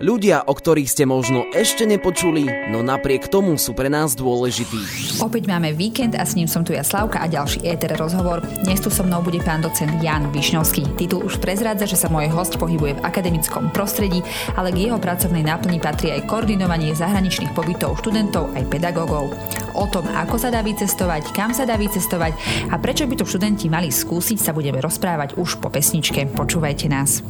Ľudia, o ktorých ste možno ešte nepočuli, no napriek tomu sú pre nás dôležití. Opäť máme víkend a s ním som tu ja Slavka a ďalší éter rozhovor. Dnes tu so mnou bude pán docent Jan Višňovský. Titul už prezrádza, že sa môj host pohybuje v akademickom prostredí, ale k jeho pracovnej náplni patrí aj koordinovanie zahraničných pobytov študentov aj pedagógov. O tom, ako sa dá vycestovať, kam sa dá vycestovať a prečo by to študenti mali skúsiť, sa budeme rozprávať už po pesničke. Počúvajte nás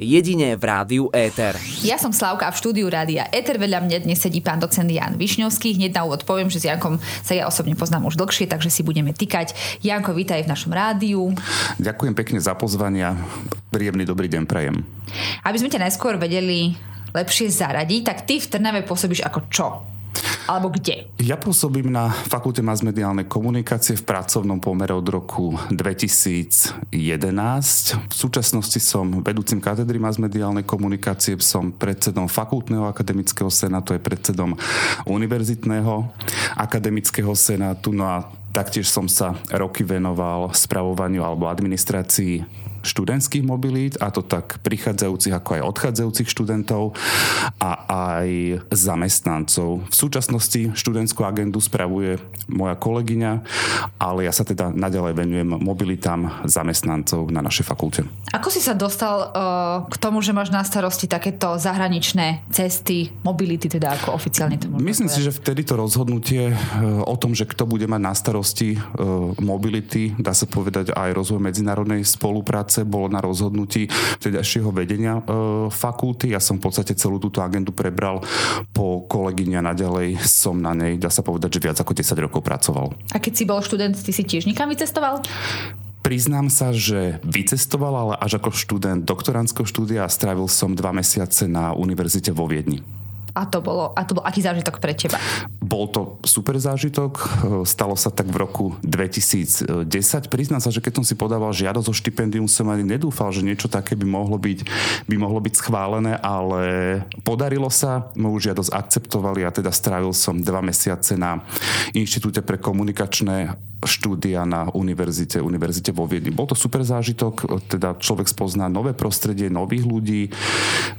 jedine v rádiu Éter. Ja som Slavka a v štúdiu rádia Éter vedľa mňa dnes sedí pán docent Jan Višňovský. Hneď na úvod poviem, že s Jankom sa ja osobne poznám už dlhšie, takže si budeme tykať. Janko, vítaj v našom rádiu. Ďakujem pekne za pozvania. Príjemný dobrý deň prajem. Aby sme ťa najskôr vedeli lepšie zaradiť, tak ty v Trnave pôsobíš ako čo? Alebo kde? Ja pôsobím na Fakulte masmediálnej komunikácie v pracovnom pomere od roku 2011. V súčasnosti som vedúcim katedry masmediálnej komunikácie, som predsedom Fakultného akademického senátu, je predsedom Univerzitného akademického senátu, no a taktiež som sa roky venoval spravovaniu alebo administrácii študentských mobilít, a to tak prichádzajúcich ako aj odchádzajúcich študentov a aj zamestnancov. V súčasnosti študentskú agendu spravuje moja kolegyňa, ale ja sa teda naďalej venujem mobilitám zamestnancov na našej fakulte. Ako si sa dostal uh, k tomu, že máš na starosti takéto zahraničné cesty, mobility, teda ako oficiálne to môžem Myslím povedať? si, že vtedy to rozhodnutie uh, o tom, že kto bude mať na starosti uh, mobility, dá sa povedať aj rozvoj medzinárodnej spolupráce, práce bolo na rozhodnutí vtedajšieho vedenia e, fakulty. Ja som v podstate celú túto agendu prebral po kolegyňa naďalej som na nej, dá sa povedať, že viac ako 10 rokov pracoval. A keď si bol študent, ty si tiež nikam vycestoval? Priznám sa, že vycestoval, ale až ako študent doktorandského štúdia strávil som dva mesiace na univerzite vo Viedni. A to, bolo, a to bol aký zážitok pre teba? Bol to super zážitok, stalo sa tak v roku 2010. Priznám sa, že keď som si podával žiadosť o štipendium, som ani nedúfal, že niečo také by mohlo byť, by mohlo byť schválené, ale podarilo sa, moju žiadosť akceptovali a teda strávil som dva mesiace na Inštitúte pre komunikačné štúdia na univerzite, univerzite vo Viedni. Bol to super zážitok, teda človek spozná nové prostredie, nových ľudí,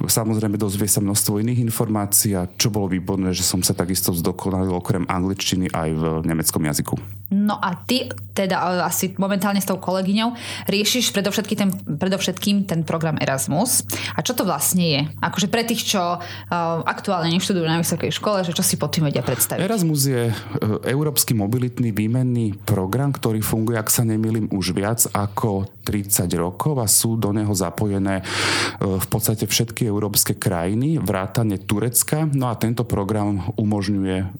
samozrejme dozvie sa množstvo iných informácií a čo bolo výborné, že som sa takisto zdokonalil okrem angličtiny aj v nemeckom jazyku. No a ty teda asi momentálne s tou kolegyňou riešiš predovšetkým ten, predovšetkým ten program Erasmus. A čo to vlastne je? Akože pre tých, čo uh, aktuálne neštudujú na vysokej škole, že čo si pod tým vedia predstaviť? Erasmus je uh, Európsky mobilitný výmenný program, ktorý funguje, ak sa nemýlim, už viac ako 30 rokov a sú do neho zapojené e, v podstate všetky európske krajiny, vrátane Turecka. No a tento program umožňuje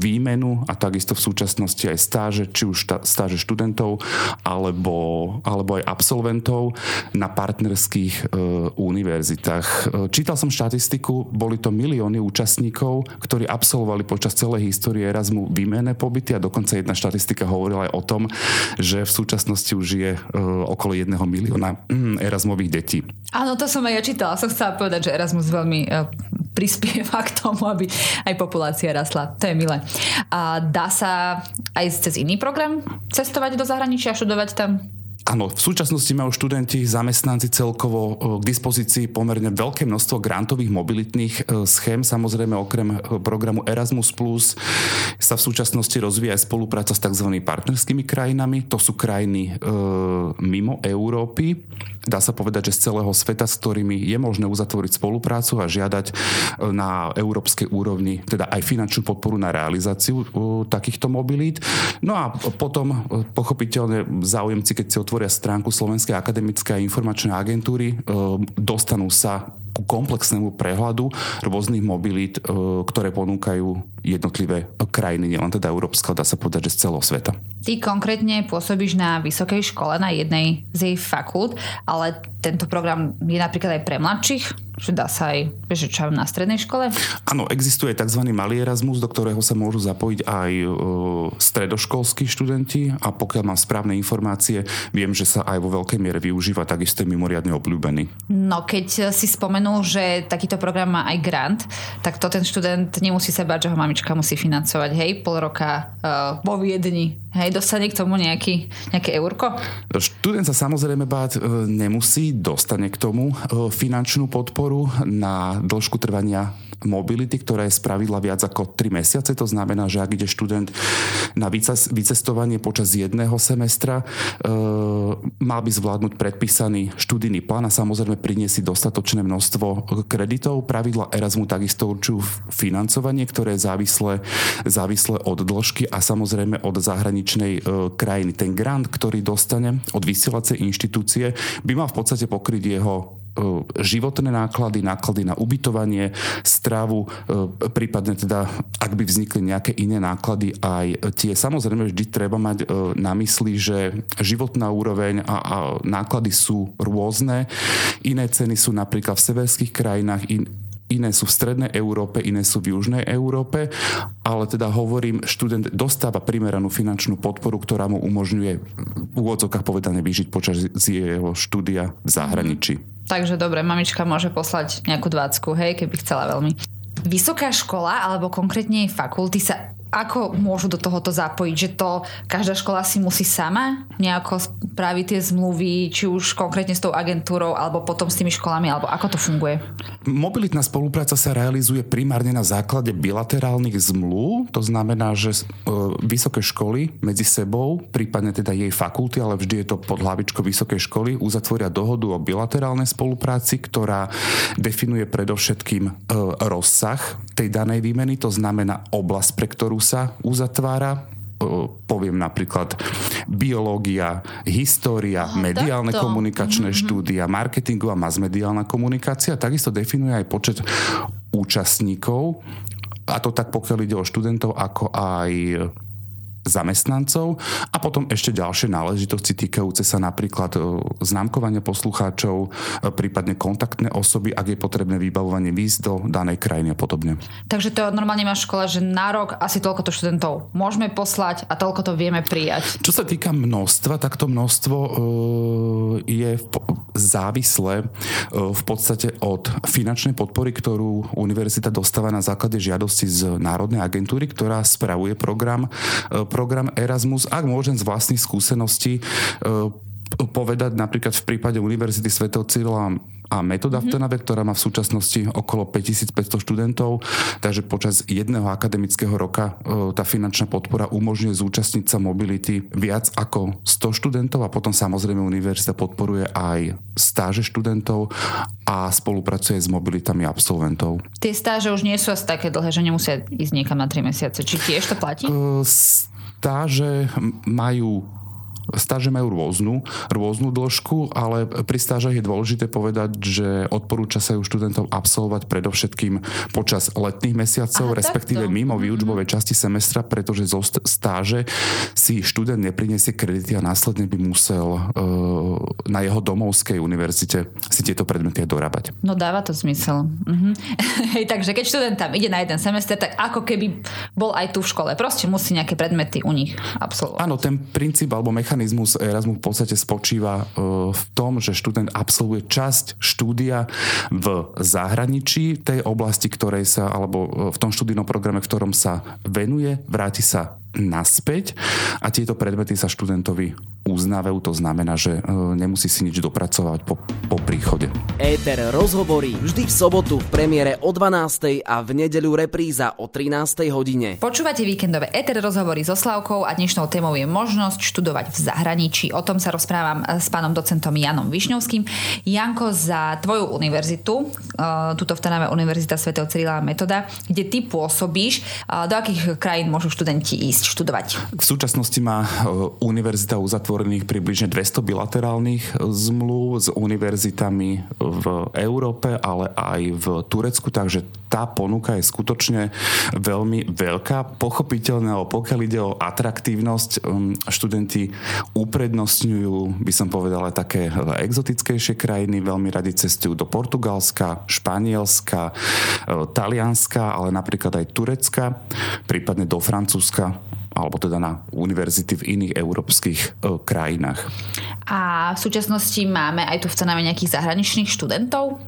výmenu a takisto v súčasnosti aj stáže, či už stáže študentov alebo, alebo aj absolventov na partnerských e, univerzitách. E, čítal som štatistiku, boli to milióny účastníkov, ktorí absolvovali počas celej histórie Erasmu výmenné pobyty a dokonca jedna štatistika hovorí, hovoril aj o tom, že v súčasnosti už je uh, okolo jedného milióna mm, Erasmových detí. Áno, to som aj ja čítala. Som chcela povedať, že Erasmus veľmi uh, prispieva k tomu, aby aj populácia rasla. To je milé. A dá sa aj cez iný program cestovať do zahraničia, študovať tam? Áno, v súčasnosti majú študenti, zamestnanci celkovo e, k dispozícii pomerne veľké množstvo grantových mobilitných e, schém. Samozrejme, okrem e, programu Erasmus+, sa v súčasnosti rozvíja aj spolupráca s tzv. partnerskými krajinami. To sú krajiny e, mimo Európy. Dá sa povedať, že z celého sveta, s ktorými je možné uzatvoriť spoluprácu a žiadať na európskej úrovni teda aj finančnú podporu na realizáciu e, takýchto mobilít. No a potom pochopiteľne záujemci, keď si otvoria stránku Slovenskej akademickej a informačnej agentúry, e, dostanú sa ku komplexnému prehľadu rôznych mobilít, e, ktoré ponúkajú jednotlivé krajiny, nielen teda Európska, dá sa povedať, že z celého sveta. Ty konkrétne pôsobíš na vysokej škole, na jednej z jej fakult, ale tento program je napríklad aj pre mladších? Že dá sa aj, vieš, čo na strednej škole? Áno, existuje tzv. malý Erasmus, do ktorého sa môžu zapojiť aj e, stredoškolskí študenti a pokiaľ mám správne informácie, viem, že sa aj vo veľkej miere využíva, takisto je mimoriadne obľúbený. No, keď si spomenul, že takýto program má aj grant, tak to ten študent nemusí sa bať, že ho mamička musí financovať, hej, pol roka uh, vo Viedni, Hej, dostane k tomu nejaký, nejaké eurko? Študent sa samozrejme báť e, nemusí, dostane k tomu e, finančnú podporu na dĺžku trvania mobility, ktorá je spravidla viac ako 3 mesiace. To znamená, že ak ide študent na vycestovanie počas jedného semestra, e, mal by zvládnuť predpísaný študijný plán a samozrejme priniesť dostatočné množstvo kreditov. Pravidla Erasmu takisto určujú financovanie, ktoré je závislé, závislé od dĺžky a samozrejme od zahraničnej e, krajiny. Ten grant, ktorý dostane od vysielacej inštitúcie, by mal v podstate pokryť jeho životné náklady, náklady na ubytovanie, stravu, e, prípadne teda, ak by vznikli nejaké iné náklady, aj tie. Samozrejme, vždy treba mať e, na mysli, že životná úroveň a, a náklady sú rôzne. Iné ceny sú napríklad v severských krajinách, in, iné sú v strednej Európe, iné sú v južnej Európe, ale teda hovorím, študent dostáva primeranú finančnú podporu, ktorá mu umožňuje v úvodzokách povedané vyžiť počas jeho štúdia v zahraničí. Takže dobre, mamička môže poslať nejakú dvácku, hej, keby chcela veľmi. Vysoká škola, alebo konkrétne fakulty sa ako môžu do tohoto zapojiť? Že to každá škola si musí sama nejako spraviť tie zmluvy, či už konkrétne s tou agentúrou, alebo potom s tými školami, alebo ako to funguje? Mobilitná spolupráca sa realizuje primárne na základe bilaterálnych zmluv. To znamená, že e, vysoké školy medzi sebou, prípadne teda jej fakulty, ale vždy je to pod hlavičkou vysokej školy, uzatvoria dohodu o bilaterálnej spolupráci, ktorá definuje predovšetkým e, rozsah tej danej výmeny, to znamená oblasť, pre ktorú ktorú sa uzatvára poviem napríklad biológia, história, Aha, mediálne takto. komunikačné mm-hmm. štúdia, marketingová masmediálna komunikácia. Takisto definuje aj počet účastníkov a to tak pokiaľ ide o študentov, ako aj zamestnancov a potom ešte ďalšie náležitosti týkajúce sa napríklad e, známkovania poslucháčov, e, prípadne kontaktné osoby, ak je potrebné vybavovanie víz do danej krajiny a podobne. Takže to normálne má škola, že na rok asi toľko to študentov môžeme poslať a toľko to vieme prijať. Čo sa týka množstva, tak to množstvo e, je závislé v podstate od finančnej podpory, ktorú univerzita dostáva na základe žiadosti z Národnej agentúry, ktorá spravuje program program Erasmus, ak môžem z vlastných skúseností e, povedať napríklad v prípade Univerzity Sv. Cyrila a metoda mm-hmm. v Trnave, ktorá má v súčasnosti okolo 5500 študentov, takže počas jedného akademického roka e, tá finančná podpora umožňuje zúčastniť sa mobility viac ako 100 študentov a potom samozrejme univerzita podporuje aj stáže študentov a spolupracuje s mobilitami absolventov. Tie stáže už nie sú asi také dlhé, že nemusia ísť niekam na 3 mesiace. Či tiež to platí? Uh, stáže majú Stáže majú rôznu, rôznu dĺžku, ale pri stážach je dôležité povedať, že odporúča sa ju študentom absolvovať predovšetkým počas letných mesiacov, Aha, respektíve takto. mimo výučbovej mm-hmm. časti semestra, pretože zo stáže si študent nepriniesie kredity a následne by musel uh, na jeho domovskej univerzite si tieto predmety aj dorábať. No dáva to zmysel. Mm-hmm. Hej, takže keď študent tam ide na jeden semester, tak ako keby bol aj tu v škole. Proste musí nejaké predmety u nich absolvovať. Áno, ten princíp alebo mechanizmus mechanizmus Erasmu v podstate spočíva e, v tom, že študent absolvuje časť štúdia v zahraničí, tej oblasti, ktorej sa, alebo e, v tom študijnom programe, v ktorom sa venuje, vráti sa naspäť a tieto predmety sa študentovi uznávajú, to znamená, že e, nemusí si nič dopracovať po, po príchode. Éter rozhovorí vždy v sobotu v premiére o 12. a v nedeľu repríza o 13. hodine. Počúvate víkendové Éter rozhovory so Slavkou a dnešnou témou je možnosť študovať v zahraničí. O tom sa rozprávam e, s pánom docentom Janom Višňovským. Janko, za tvoju univerzitu, e, tuto v Trnave Univerzita Sv. Cyrila Metoda, kde ty pôsobíš, do akých krajín môžu študenti ísť? študovať? V súčasnosti má univerzita uzatvorených približne 200 bilaterálnych zmluv s univerzitami v Európe, ale aj v Turecku, takže tá ponuka je skutočne veľmi veľká. Pochopiteľné, ale pokiaľ ide o atraktívnosť, um, študenti uprednostňujú, by som povedala, také exotickejšie krajiny, veľmi radi cestujú do Portugalska, Španielska, e, Talianska, ale napríklad aj Turecka, prípadne do Francúzska alebo teda na univerzity v iných európskych e, krajinách. A v súčasnosti máme aj tu v Cenave nejakých zahraničných študentov?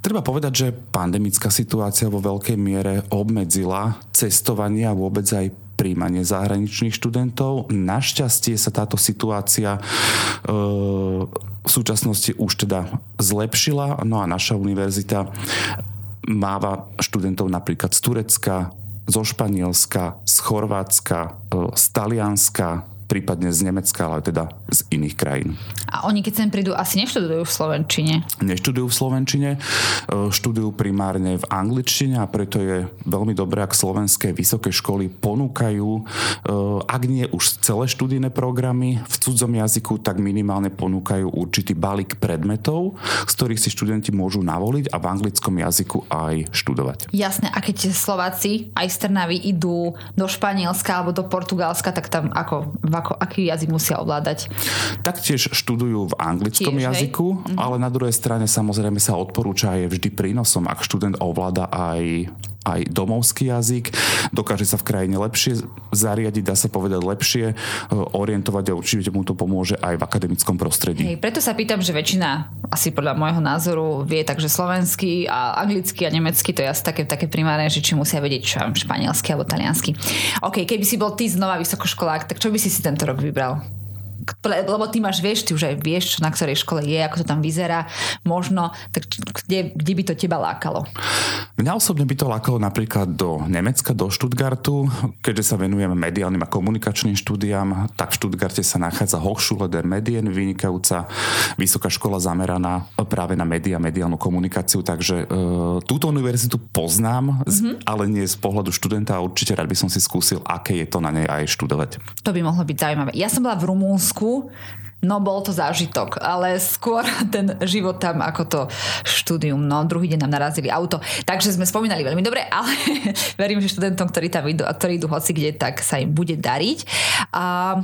Treba povedať, že pandemická situácia vo veľkej miere obmedzila cestovanie a vôbec aj príjmanie zahraničných študentov. Našťastie sa táto situácia e, v súčasnosti už teda zlepšila, no a naša univerzita máva študentov napríklad z Turecka, zo Španielska, z Chorvátska, e, z Talianska, prípadne z Nemecka, ale teda z iných krajín. A oni, keď sem prídu, asi neštudujú v Slovenčine? Neštudujú v Slovenčine, e, študujú primárne v angličtine a preto je veľmi dobré, ak slovenské vysoké školy ponúkajú, e, ak nie už celé študijné programy v cudzom jazyku, tak minimálne ponúkajú určitý balík predmetov, z ktorých si študenti môžu navoliť a v anglickom jazyku aj študovať. Jasné, a keď Slováci aj z Trnavy idú do Španielska alebo do Portugalska, tak tam ako ako, aký jazyk musia ovládať? Taktiež študujú v anglickom Tiež, jazyku, hej? Mhm. ale na druhej strane samozrejme sa odporúča je vždy prínosom, ak študent ovláda aj aj domovský jazyk, dokáže sa v krajine lepšie zariadiť, dá sa povedať lepšie e, orientovať a určite mu to pomôže aj v akademickom prostredí. Hej, preto sa pýtam, že väčšina, asi podľa môjho názoru, vie takže slovenský a anglicky a nemecky, to je asi také, také primárne, že či musia vedieť čo španielsky alebo taliansky. OK, keby si bol ty znova vysokoškolák, tak čo by si si tento rok vybral? Lebo ty máš, vieš, ty už aj vieš, na ktorej škole je, ako to tam vyzerá, možno, tak kde, kde by to teba lákalo? Mňa osobne by to lákalo napríklad do Nemecka, do Stuttgartu, keďže sa venujeme mediálnym a komunikačným štúdiám, tak v Stuttgarte sa nachádza Hochschule der Medien, vynikajúca vysoká škola zameraná práve na média, mediálnu komunikáciu, takže e, túto univerzitu poznám, mm-hmm. ale nie z pohľadu študenta a určite rád by som si skúsil, aké je to na nej aj študovať. To by mohlo byť zaujímavé. Ja som bola v Rumúnsku Slovensku, No bol to zážitok, ale skôr ten život tam ako to štúdium. No druhý deň nám narazili auto. Takže sme spomínali veľmi dobre, ale verím, že študentom, ktorí tam idú, ktorí idú hoci kde, tak sa im bude dariť. A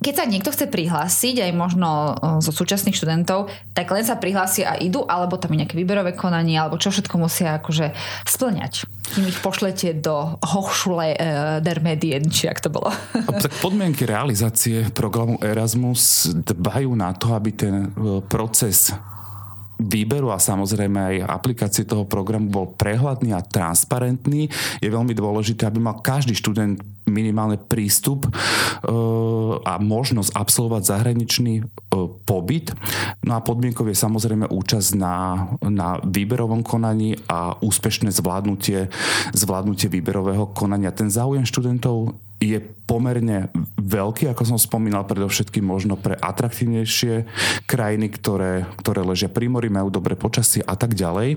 keď sa niekto chce prihlásiť, aj možno zo súčasných študentov, tak len sa prihlási a idú, alebo tam je nejaké výberové konanie, alebo čo všetko musia akože splňať kým ich pošlete do Hochschule uh, der Medien, či ak to bolo. tak podmienky realizácie programu Erasmus dbajú na to, aby ten e, proces výberu a samozrejme aj aplikácie toho programu bol prehľadný a transparentný. Je veľmi dôležité, aby mal každý študent minimálne prístup e, a možnosť absolvovať zahraničný e, pobyt. No a podmienkou je samozrejme účasť na, na výberovom konaní a úspešné zvládnutie, zvládnutie výberového konania. Ten záujem študentov je pomerne veľký, ako som spomínal, predovšetkým možno pre atraktívnejšie krajiny, ktoré, ktoré ležia pri mori, majú dobré počasie a tak ďalej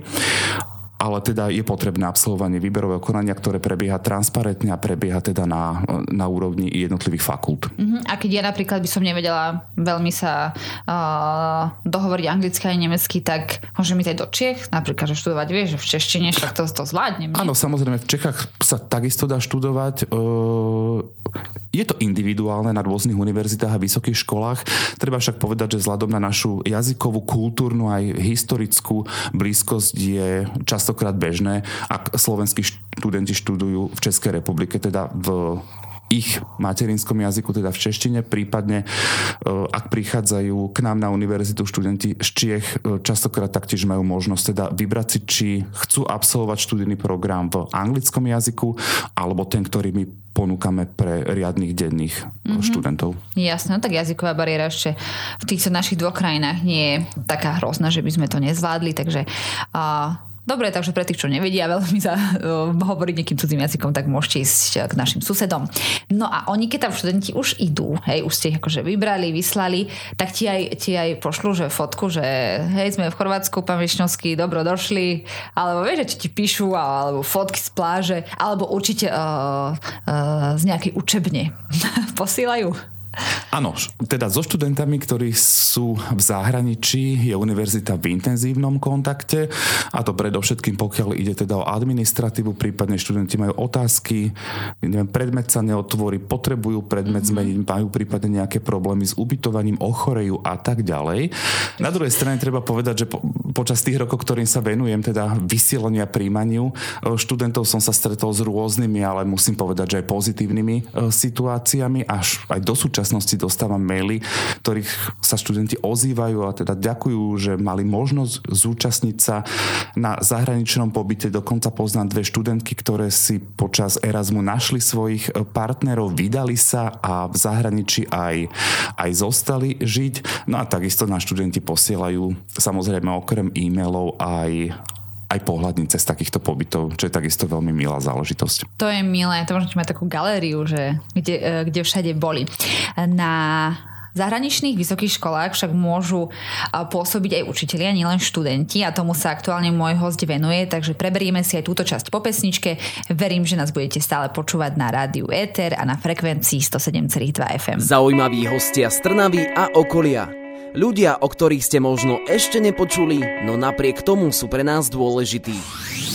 ale teda je potrebné absolvovanie výberového konania, ktoré prebieha transparentne a prebieha teda na, na úrovni jednotlivých fakult. Uh-huh. A keď ja napríklad by som nevedela veľmi sa uh, dohovoriť anglicky a nemecky, tak môžem ísť aj do Čech, napríklad, že študovať, vieš, v češtine, však to, to zvládnem. Áno, samozrejme, v Čechách sa takisto dá študovať. Uh, je to individuálne na rôznych univerzitách a vysokých školách. Treba však povedať, že vzhľadom na našu jazykovú, kultúrnu aj historickú blízkosť je častokrát bežné, ak slovenskí študenti študujú v Českej republike, teda v ich materinskom jazyku, teda v češtine, prípadne e, ak prichádzajú k nám na univerzitu študenti z Čiech, e, častokrát taktiež majú možnosť teda vybrať si, či chcú absolvovať študijný program v anglickom jazyku, alebo ten, ktorý my ponúkame pre riadných denných mm-hmm. študentov. Jasné, no tak jazyková bariéra ešte v týchto našich dvoch krajinách nie je taká hrozná, že by sme to nezvládli, takže uh, Dobre, takže pre tých, čo nevedia veľmi za, uh, hovoriť nejakým cudzím jazykom, tak môžete ísť eh, k našim susedom. No a oni, keď tam študenti už idú, hej, už ste ich akože vybrali, vyslali, tak ti aj, ti aj pošlu, že fotku, že hej, sme v Chorvátsku, pán Višňovský, dobro došli, alebo vieš, že ti píšu, alebo fotky z pláže, alebo určite uh, uh, z nejakej učebne posílajú. Áno, teda so študentami, ktorí sú v zahraničí, je univerzita v intenzívnom kontakte a to predovšetkým, pokiaľ ide teda o administratívu, prípadne študenti majú otázky, neviem, predmet sa neotvorí, potrebujú predmet mm-hmm. zmeniť, majú prípadne nejaké problémy s ubytovaním, ochorejú a tak ďalej. Na druhej strane treba povedať, že počas tých rokov, ktorým sa venujem, teda vysielania príjmaniu študentov som sa stretol s rôznymi, ale musím povedať, že aj pozitívnymi situáciami. Až aj do súčasnosti dostávam maily, ktorých sa študenti ozývajú a teda ďakujú, že mali možnosť zúčastniť sa na zahraničnom pobyte. Dokonca poznám dve študentky, ktoré si počas Erasmu našli svojich partnerov, vydali sa a v zahraničí aj, aj zostali žiť. No a takisto na študenti posielajú samozrejme okrem e-mailov aj aj pohľadnice z takýchto pobytov, čo je takisto veľmi milá záležitosť. To je milé, to môžete mať takú galériu, že kde, e, kde všade boli. Na zahraničných vysokých školách však môžu pôsobiť aj učitelia, nielen študenti a tomu sa aktuálne môj host venuje, takže preberieme si aj túto časť po pesničke. Verím, že nás budete stále počúvať na rádiu Ether a na frekvencii 107,2 FM. Zaujímaví hostia z Trnavy a okolia. Ľudia, o ktorých ste možno ešte nepočuli, no napriek tomu sú pre nás dôležití.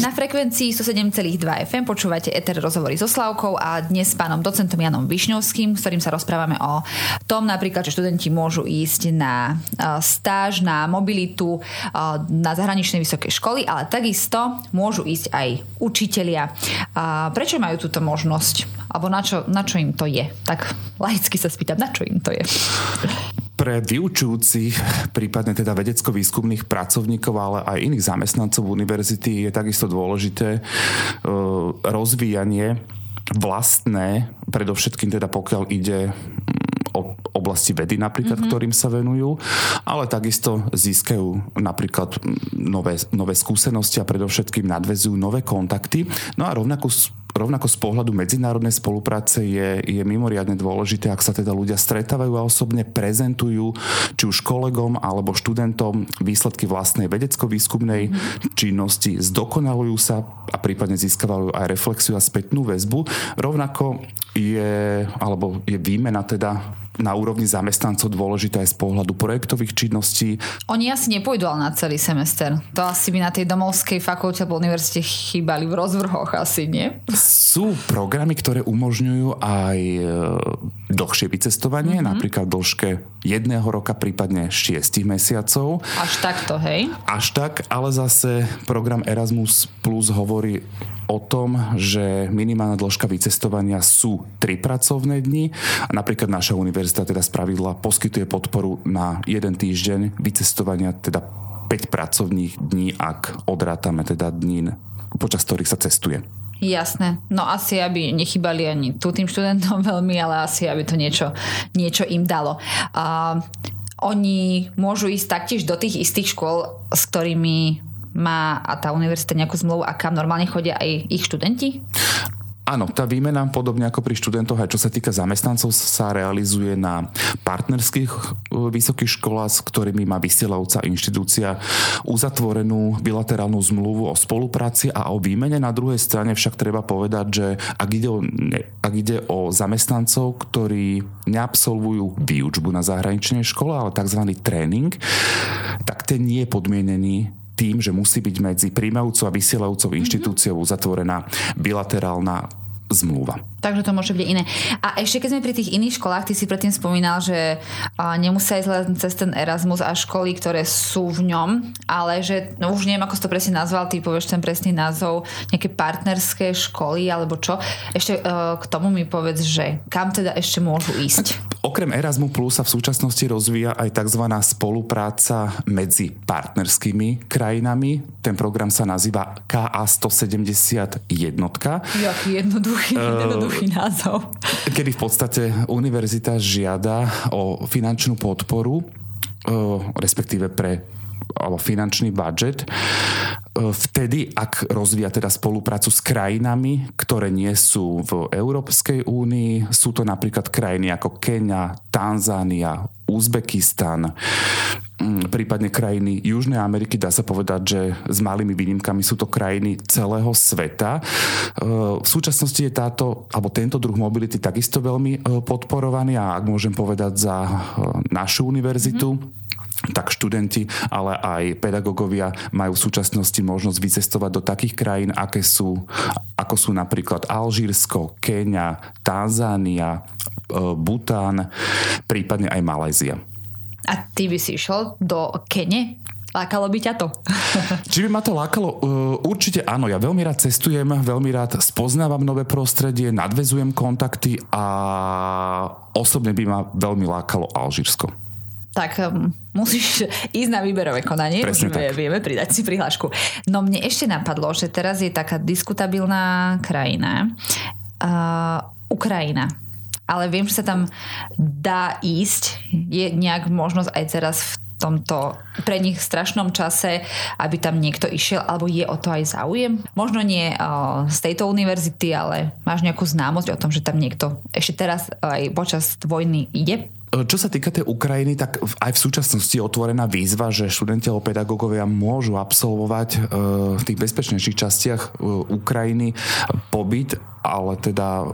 Na frekvencii 107,2 FM počúvate Eter rozhovory so Slavkou a dnes s pánom docentom Janom Višňovským, s ktorým sa rozprávame o tom napríklad, že študenti môžu ísť na stáž, na mobilitu, na zahraničné vysoké školy, ale takisto môžu ísť aj učitelia. Prečo majú túto možnosť? Alebo na čo, na čo im to je? Tak laicky sa spýtam, na čo im to je? Pre vyučujúcich, prípadne teda vedecko-výskumných pracovníkov, ale aj iných zamestnancov univerzity je takisto dôležité e, rozvíjanie vlastné, predovšetkým teda pokiaľ ide o oblasti vedy napríklad, mm-hmm. ktorým sa venujú, ale takisto získajú napríklad nové, nové skúsenosti a predovšetkým nadvezujú nové kontakty. No a rovnako rovnako z pohľadu medzinárodnej spolupráce je, je mimoriadne dôležité, ak sa teda ľudia stretávajú a osobne prezentujú či už kolegom alebo študentom výsledky vlastnej vedecko-výskumnej činnosti, zdokonalujú sa a prípadne získavajú aj reflexiu a spätnú väzbu. Rovnako je, alebo je výmena teda na úrovni zamestnancov dôležité aj z pohľadu projektových činností. Oni asi nepôjdu ale na celý semester. To asi by na tej domovskej fakulte po univerzite chýbali v rozvrhoch asi, nie? Sú programy, ktoré umožňujú aj e, dlhšie vycestovanie, mm-hmm. napríklad dĺžke jedného roka, prípadne šiestich mesiacov. Až takto, hej? Až tak, ale zase program Erasmus Plus hovorí o tom, že minimálna dĺžka vycestovania sú 3 pracovné dni a napríklad naša univerzita teda spravidla poskytuje podporu na jeden týždeň vycestovania teda 5 pracovných dní, ak odrátame teda dní, počas ktorých sa cestuje. Jasné. No asi, aby nechybali ani tu tým študentom veľmi, ale asi, aby to niečo, niečo im dalo. A oni môžu ísť taktiež do tých istých škôl, s ktorými má a tá univerzita nejakú zmluvu a kam normálne chodia aj ich študenti? Áno, tá výmena, podobne ako pri študentoch, aj čo sa týka zamestnancov, sa realizuje na partnerských e, vysokých školách, s ktorými má vysielajúca inštitúcia uzatvorenú bilaterálnu zmluvu o spolupráci a o výmene. Na druhej strane však treba povedať, že ak ide o, ak ide o zamestnancov, ktorí neabsolvujú výučbu na zahraničnej škole, ale tzv. tréning, tak ten nie je podmienený tým, že musí byť medzi príjmajúcou a vysielajúcou mhm. inštitúciou uzatvorená bilaterálna zmluva. Takže to môže byť iné. A ešte keď sme pri tých iných školách, ty si predtým spomínal, že nemusia ísť len cez ten Erasmus a školy, ktoré sú v ňom, ale že, no už neviem, ako si to presne nazval, ty povieš ten presný názov, nejaké partnerské školy alebo čo. Ešte uh, k tomu mi povedz, že kam teda ešte môžu ísť? Okrem Erasmu Plus sa v súčasnosti rozvíja aj tzv. spolupráca medzi partnerskými krajinami. Ten program sa nazýva KA 171. Jaký jednoduchý, uh, jednoduchý názov. Kedy v podstate univerzita žiada o finančnú podporu, uh, respektíve pre alebo finančný budget, vtedy, ak rozvíja teda spoluprácu s krajinami, ktoré nie sú v Európskej únii, sú to napríklad krajiny ako Kenia, Tanzánia, Uzbekistan, mm, prípadne krajiny Južnej Ameriky, dá sa povedať, že s malými výnimkami sú to krajiny celého sveta. E, v súčasnosti je táto, alebo tento druh mobility takisto veľmi e, podporovaný. A ak môžem povedať za e, našu univerzitu, mm-hmm tak študenti, ale aj pedagógovia majú v súčasnosti možnosť vycestovať do takých krajín, aké sú, ako sú napríklad Alžírsko, Kenia, Tanzánia, e, Bután, prípadne aj Malézia. A ty by si išiel do Kene? Lákalo by ťa to? Či by ma to lákalo? Uh, určite áno. Ja veľmi rád cestujem, veľmi rád spoznávam nové prostredie, nadvezujem kontakty a osobne by ma veľmi lákalo Alžírsko. Tak um, musíš ísť na výberové konanie, Presne už tak. vieme pridať si prihlášku. No mne ešte napadlo, že teraz je taká diskutabilná krajina. Uh, Ukrajina ale viem, že sa tam dá ísť. Je nejak možnosť aj teraz v tomto pre nich strašnom čase, aby tam niekto išiel, alebo je o to aj záujem? Možno nie uh, z tejto univerzity, ale máš nejakú známosť o tom, že tam niekto ešte teraz aj počas vojny ide? Čo sa týka tej Ukrajiny, tak aj v súčasnosti je otvorená výzva, že študenti alebo pedagógovia môžu absolvovať v tých bezpečnejších častiach Ukrajiny pobyt ale teda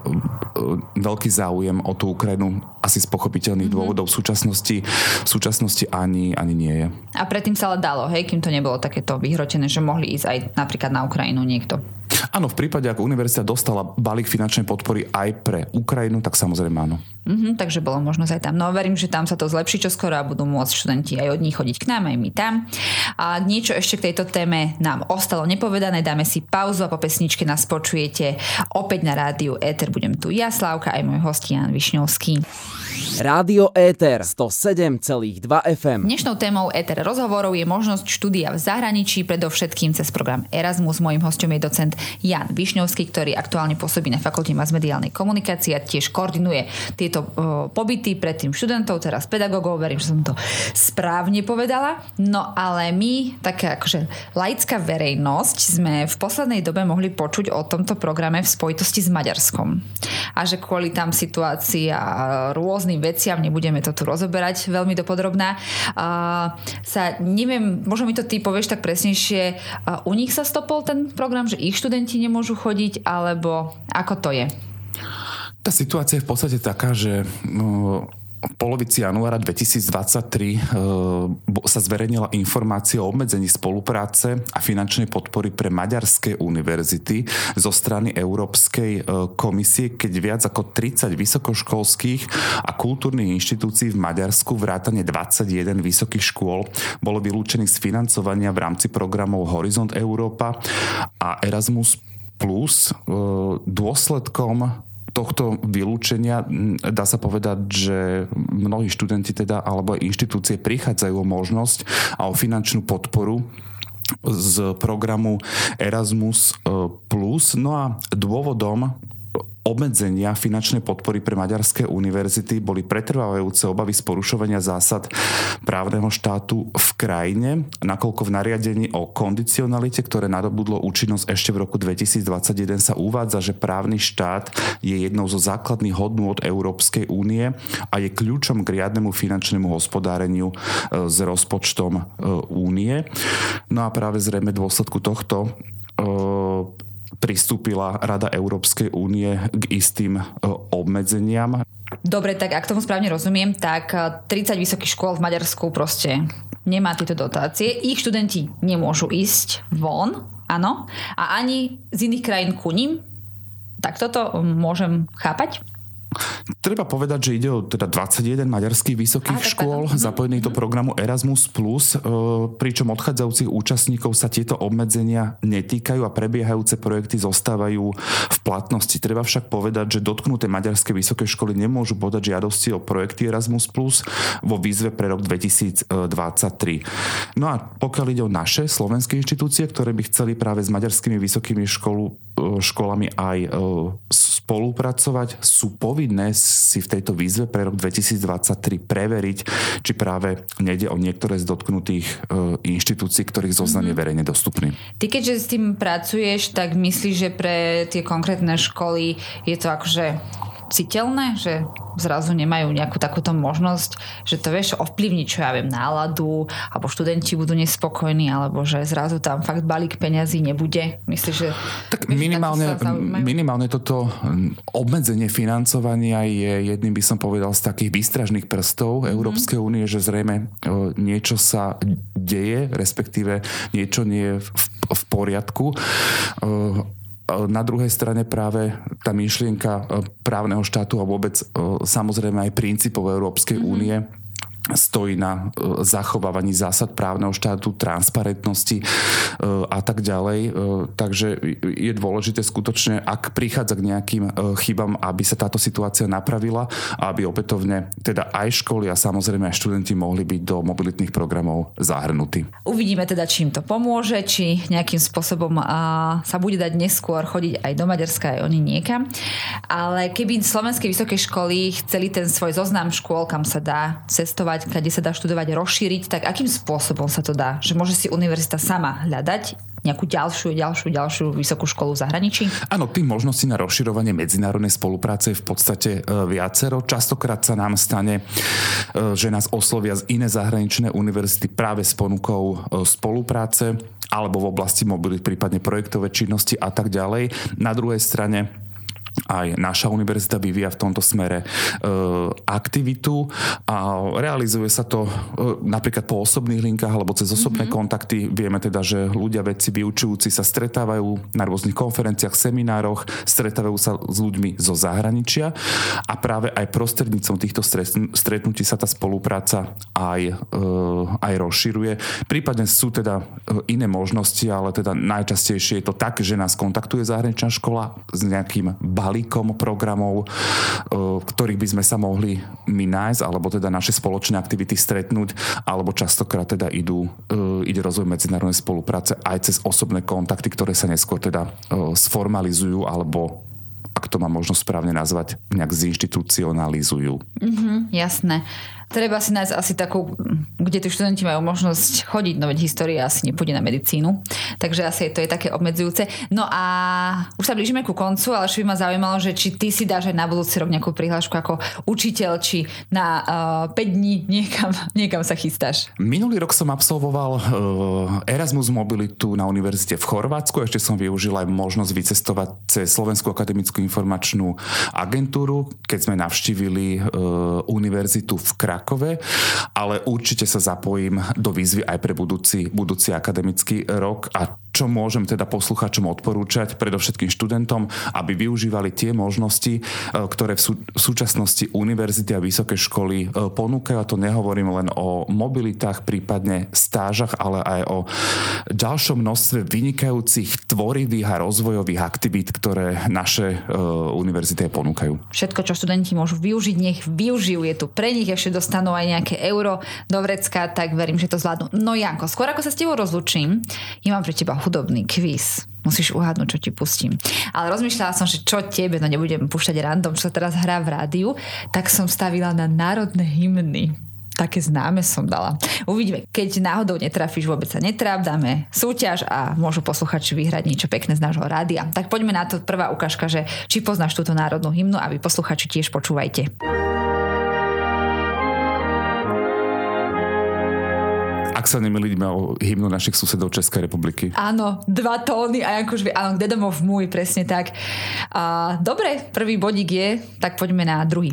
veľký záujem o tú Ukrajinu asi z pochopiteľných mm-hmm. dôvodov v súčasnosti, v súčasnosti ani, ani nie je. A predtým sa ale dalo, hej, kým to nebolo takéto vyhrotené, že mohli ísť aj napríklad na Ukrajinu niekto. Áno, v prípade, ako univerzita dostala balík finančnej podpory aj pre Ukrajinu, tak samozrejme áno. Mm-hmm, takže bolo možnosť aj tam. No verím, že tam sa to zlepší čoskoro a budú môcť študenti aj od nich chodiť k nám, aj my tam. A niečo ešte k tejto téme nám ostalo nepovedané, dáme si pauzu a po pesničke nás počujete opäť na rádiu Éter. Budem tu ja, Slávka, aj môj host Jan Višňovský. Rádio Éter 107,2 FM. Dnešnou témou Éter rozhovorov je možnosť štúdia v zahraničí, predovšetkým cez program Erasmus. Mojím hostom je docent Jan Višňovský, ktorý aktuálne pôsobí na fakulte masmediálnej komunikácie a tiež koordinuje tieto uh, pobyty predtým študentov, teraz pedagógov. Verím, že som to správne povedala. No ale my, taká akože laická verejnosť, sme v poslednej dobe mohli počuť o tomto programe v spojitosti s Maďarskom. A že kvôli tam situácii a veciam, nebudeme to tu rozoberať veľmi dopodrobná, uh, sa neviem, možno mi to ty povieš tak presnejšie, uh, u nich sa stopol ten program, že ich študenti nemôžu chodiť, alebo ako to je? Tá situácia je v podstate taká, že no, v polovici januára 2023 e, sa zverejnila informácia o obmedzení spolupráce a finančnej podpory pre maďarské univerzity zo strany Európskej e, komisie, keď viac ako 30 vysokoškolských a kultúrnych inštitúcií v Maďarsku vrátane 21 vysokých škôl bolo vylúčených z financovania v rámci programov Horizont Európa a Erasmus Plus e, dôsledkom tohto vylúčenia dá sa povedať, že mnohí študenti teda alebo aj inštitúcie prichádzajú o možnosť a o finančnú podporu z programu Erasmus Plus. No a dôvodom obmedzenia finančnej podpory pre maďarské univerzity boli pretrvávajúce obavy z porušovania zásad právneho štátu v krajine, nakoľko v nariadení o kondicionalite, ktoré nadobudlo účinnosť ešte v roku 2021 sa uvádza, že právny štát je jednou zo základných hodnôt Európskej únie a je kľúčom k riadnemu finančnému hospodáreniu e, s rozpočtom e, únie. No a práve zrejme dôsledku tohto e, pristúpila Rada Európskej únie k istým e, obmedzeniam. Dobre, tak ak tomu správne rozumiem, tak 30 e, vysokých škôl v Maďarsku proste nemá tieto dotácie. Ich študenti nemôžu ísť von, áno, a ani z iných krajín ku ním. Tak toto môžem chápať? Treba povedať, že ide o teda 21 maďarských vysokých Aha, škôl tak, zapojených mm-hmm. do programu Erasmus+, e, pričom odchádzajúcich účastníkov sa tieto obmedzenia netýkajú a prebiehajúce projekty zostávajú v platnosti. Treba však povedať, že dotknuté maďarské vysoké školy nemôžu podať žiadosti o projekty Erasmus+, vo výzve pre rok 2023. No a pokiaľ ide o naše slovenské inštitúcie, ktoré by chceli práve s maďarskými vysokými školu, školami aj e, spolupracovať, sú povinné si v tejto výzve pre rok 2023 preveriť, či práve nejde o niektoré z dotknutých e, inštitúcií, ktorých zoznam je verejne dostupný. Ty keďže s tým pracuješ, tak myslíš, že pre tie konkrétne školy je to akože citeľné, že zrazu nemajú nejakú takúto možnosť, že to vieš ovplyvniť, čo ja viem, náladu, alebo študenti budú nespokojní, alebo že zrazu tam fakt balík peňazí nebude. Myslíš, že... Tak vieš, minimálne, minimálne toto obmedzenie financovania je jedným by som povedal z takých výstražných prstov mm-hmm. Európskej únie, že zrejme niečo sa deje, respektíve niečo nie je v, v poriadku na druhej strane práve tá myšlienka e, právneho štátu a vôbec e, samozrejme aj princípov Európskej mm-hmm. únie stojí na e, zachovávaní zásad právneho štátu, transparentnosti e, a tak ďalej. E, takže je dôležité skutočne, ak prichádza k nejakým chybám, aby sa táto situácia napravila a aby opätovne teda aj školy a samozrejme aj študenti mohli byť do mobilitných programov zahrnutí. Uvidíme teda, čím to pomôže, či nejakým spôsobom sa bude dať neskôr chodiť aj do Maďarska, aj oni niekam. Ale keby slovenské vysoké školy chceli ten svoj zoznam škôl, kam sa dá cestovať, kde sa dá študovať, rozšíriť, tak akým spôsobom sa to dá? Že môže si univerzita sama hľadať nejakú ďalšiu, ďalšiu, ďalšiu vysokú školu v zahraničí? Áno, tým možností na rozširovanie medzinárodnej spolupráce je v podstate e, viacero. Častokrát sa nám stane, e, že nás oslovia z iné zahraničné univerzity práve s ponukou e, spolupráce alebo v oblasti mobility, prípadne projektové činnosti a tak ďalej. Na druhej strane aj naša univerzita vyvíja v tomto smere e, aktivitu a realizuje sa to e, napríklad po osobných linkách alebo cez osobné mm-hmm. kontakty. Vieme teda, že ľudia, vedci, vyučujúci sa stretávajú na rôznych konferenciách, seminároch, stretávajú sa s ľuďmi zo zahraničia a práve aj prostrednícom týchto stretnutí sa tá spolupráca aj, e, aj rozširuje. Prípadne sú teda e, iné možnosti, ale teda najčastejšie je to tak, že nás kontaktuje zahraničná škola s nejakým balíkom programov, e, ktorých by sme sa mohli my nájsť, alebo teda naše spoločné aktivity stretnúť, alebo častokrát teda idú, e, ide rozvoj medzinárodnej spolupráce aj cez osobné kontakty, ktoré sa neskôr teda e, sformalizujú alebo ak to má možno správne nazvať, nejak zinstitucionalizujú. Mm-hmm, jasné. Treba si nájsť asi takú, kde tí študenti majú možnosť chodiť, no veď história asi nepôjde na medicínu, takže asi to je také obmedzujúce. No a už sa blížime ku koncu, ale čo by ma zaujímalo, že či ty si dáš aj na budúci rok nejakú prihlášku ako učiteľ, či na uh, eh, 5 dní niekam, niekam sa chystáš. Minulý rok som absolvoval uh, Erasmus Mobilitu na univerzite v Chorvátsku, ešte som využil aj možnosť vycestovať cez Slovenskú akademickú informačnú agentúru, keď sme navštívili uh, univerzitu v Krakove Rakove, ale určite sa zapojím do výzvy aj pre budúci, budúci akademický rok a čo môžem teda posluchačom odporúčať, predovšetkým študentom, aby využívali tie možnosti, e, ktoré v, sú, v súčasnosti univerzity a vysoké školy e, ponúkajú. A to nehovorím len o mobilitách, prípadne stážach, ale aj o ďalšom množstve vynikajúcich tvorivých a rozvojových aktivít, ktoré naše uh, univerzity ponúkajú. Všetko, čo študenti môžu využiť, nech využijú. Je tu pre nich, ešte dostanú aj nejaké euro do vrecka, tak verím, že to zvládnu. No Janko, skôr ako sa s tebou rozlučím, ja mám pre teba hudobný kvíz. Musíš uhádnuť, čo ti pustím. Ale rozmýšľala som, že čo tebe, no nebudem púšťať random, čo sa teraz hrá v rádiu, tak som stavila na národné hymny také známe som dala. Uvidíme. Keď náhodou netrafíš, vôbec sa netráp, dáme súťaž a môžu posluchači vyhrať niečo pekné z nášho rádia. Tak poďme na to prvá ukážka, že či poznáš túto národnú hymnu a vy posluchači tiež počúvajte. Ak sa nemýlime o hymnu našich susedov Českej republiky. Áno, dva tóny a akož áno, kde domov môj, presne tak. A, dobre, prvý bodík je, tak poďme na druhý.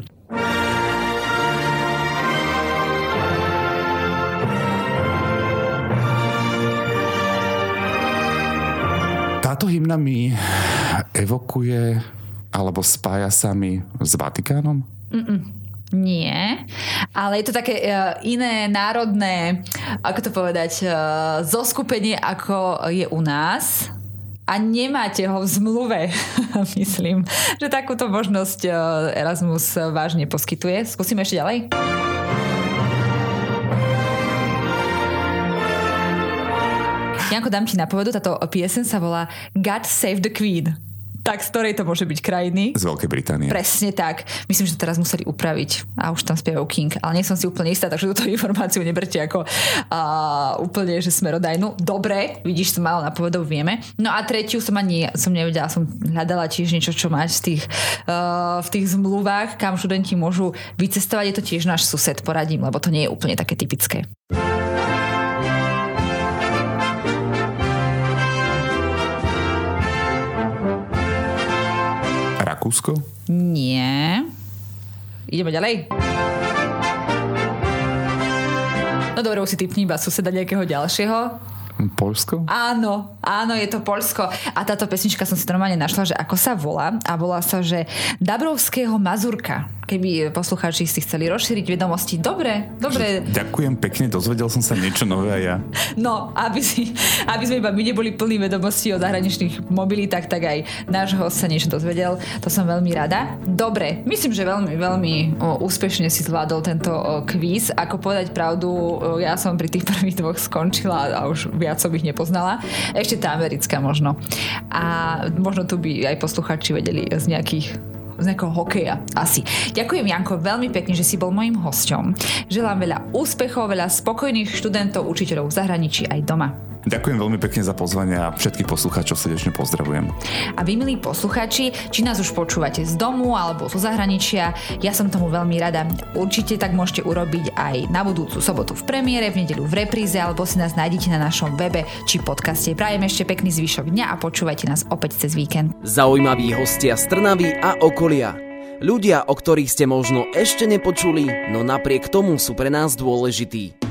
Táto hymna mi evokuje alebo spája sa mi s Vatikánom? Mm-mm. Nie, ale je to také uh, iné národné, ako to povedať, uh, zoskupenie, ako je u nás a nemáte ho v zmluve, myslím, že takúto možnosť uh, Erasmus vážne poskytuje. Skúsime ešte ďalej. Janko, dám ti napovedu, táto piesen sa volá God Save the Queen tak z ktorej to môže byť krajiny? Z Veľkej Británie. Presne tak. Myslím, že teraz museli upraviť a už tam spievajú King, ale nie som si úplne istá, takže túto informáciu neberte ako uh, úplne, že smerodajnú. Dobre, vidíš, som mala napovedov, vieme. No a tretiu som ani som nevedela, som hľadala tiež niečo, čo mať v tých, uh, v tých zmluvách, kam študenti môžu vycestovať. Je to tiež náš sused, poradím, lebo to nie je úplne také typické. Rakúsko? Nie. Ideme ďalej. No dobre, už si typni iba suseda nejakého ďalšieho. Polsko? Áno, áno, je to Polsko. A táto pesnička som si normálne našla, že ako sa volá. A volá sa, že Dabrovského Mazurka. Keby poslucháči si chceli rozšíriť vedomosti. Dobre, dobre. Ďakujem pekne, dozvedel som sa niečo nové aj ja. No, aby, si, aby sme iba my neboli plní vedomostí o zahraničných mobilitách, tak aj náš host sa niečo dozvedel. To som veľmi rada. Dobre, myslím, že veľmi, veľmi o, úspešne si zvládol tento o, kvíz. Ako povedať pravdu, o, ja som pri tých prvých dvoch skončila a už viac som ich nepoznala. Ešte tá americká možno. A možno tu by aj posluchači vedeli z nejakých z nejakého hokeja. Asi. Ďakujem Janko veľmi pekne, že si bol mojim hosťom. Želám veľa úspechov, veľa spokojných študentov, učiteľov v zahraničí aj doma. Ďakujem veľmi pekne za pozvanie a všetkých poslucháčov srdečne pozdravujem. A vy, milí poslucháči, či nás už počúvate z domu alebo zo zahraničia, ja som tomu veľmi rada. Určite tak môžete urobiť aj na budúcu sobotu v premiére, v nedeľu v repríze alebo si nás nájdete na našom webe či podcaste. Prajem ešte pekný zvyšok dňa a počúvajte nás opäť cez víkend. Zaujímaví hostia z Trnavy a okolia. Ľudia, o ktorých ste možno ešte nepočuli, no napriek tomu sú pre nás dôležití.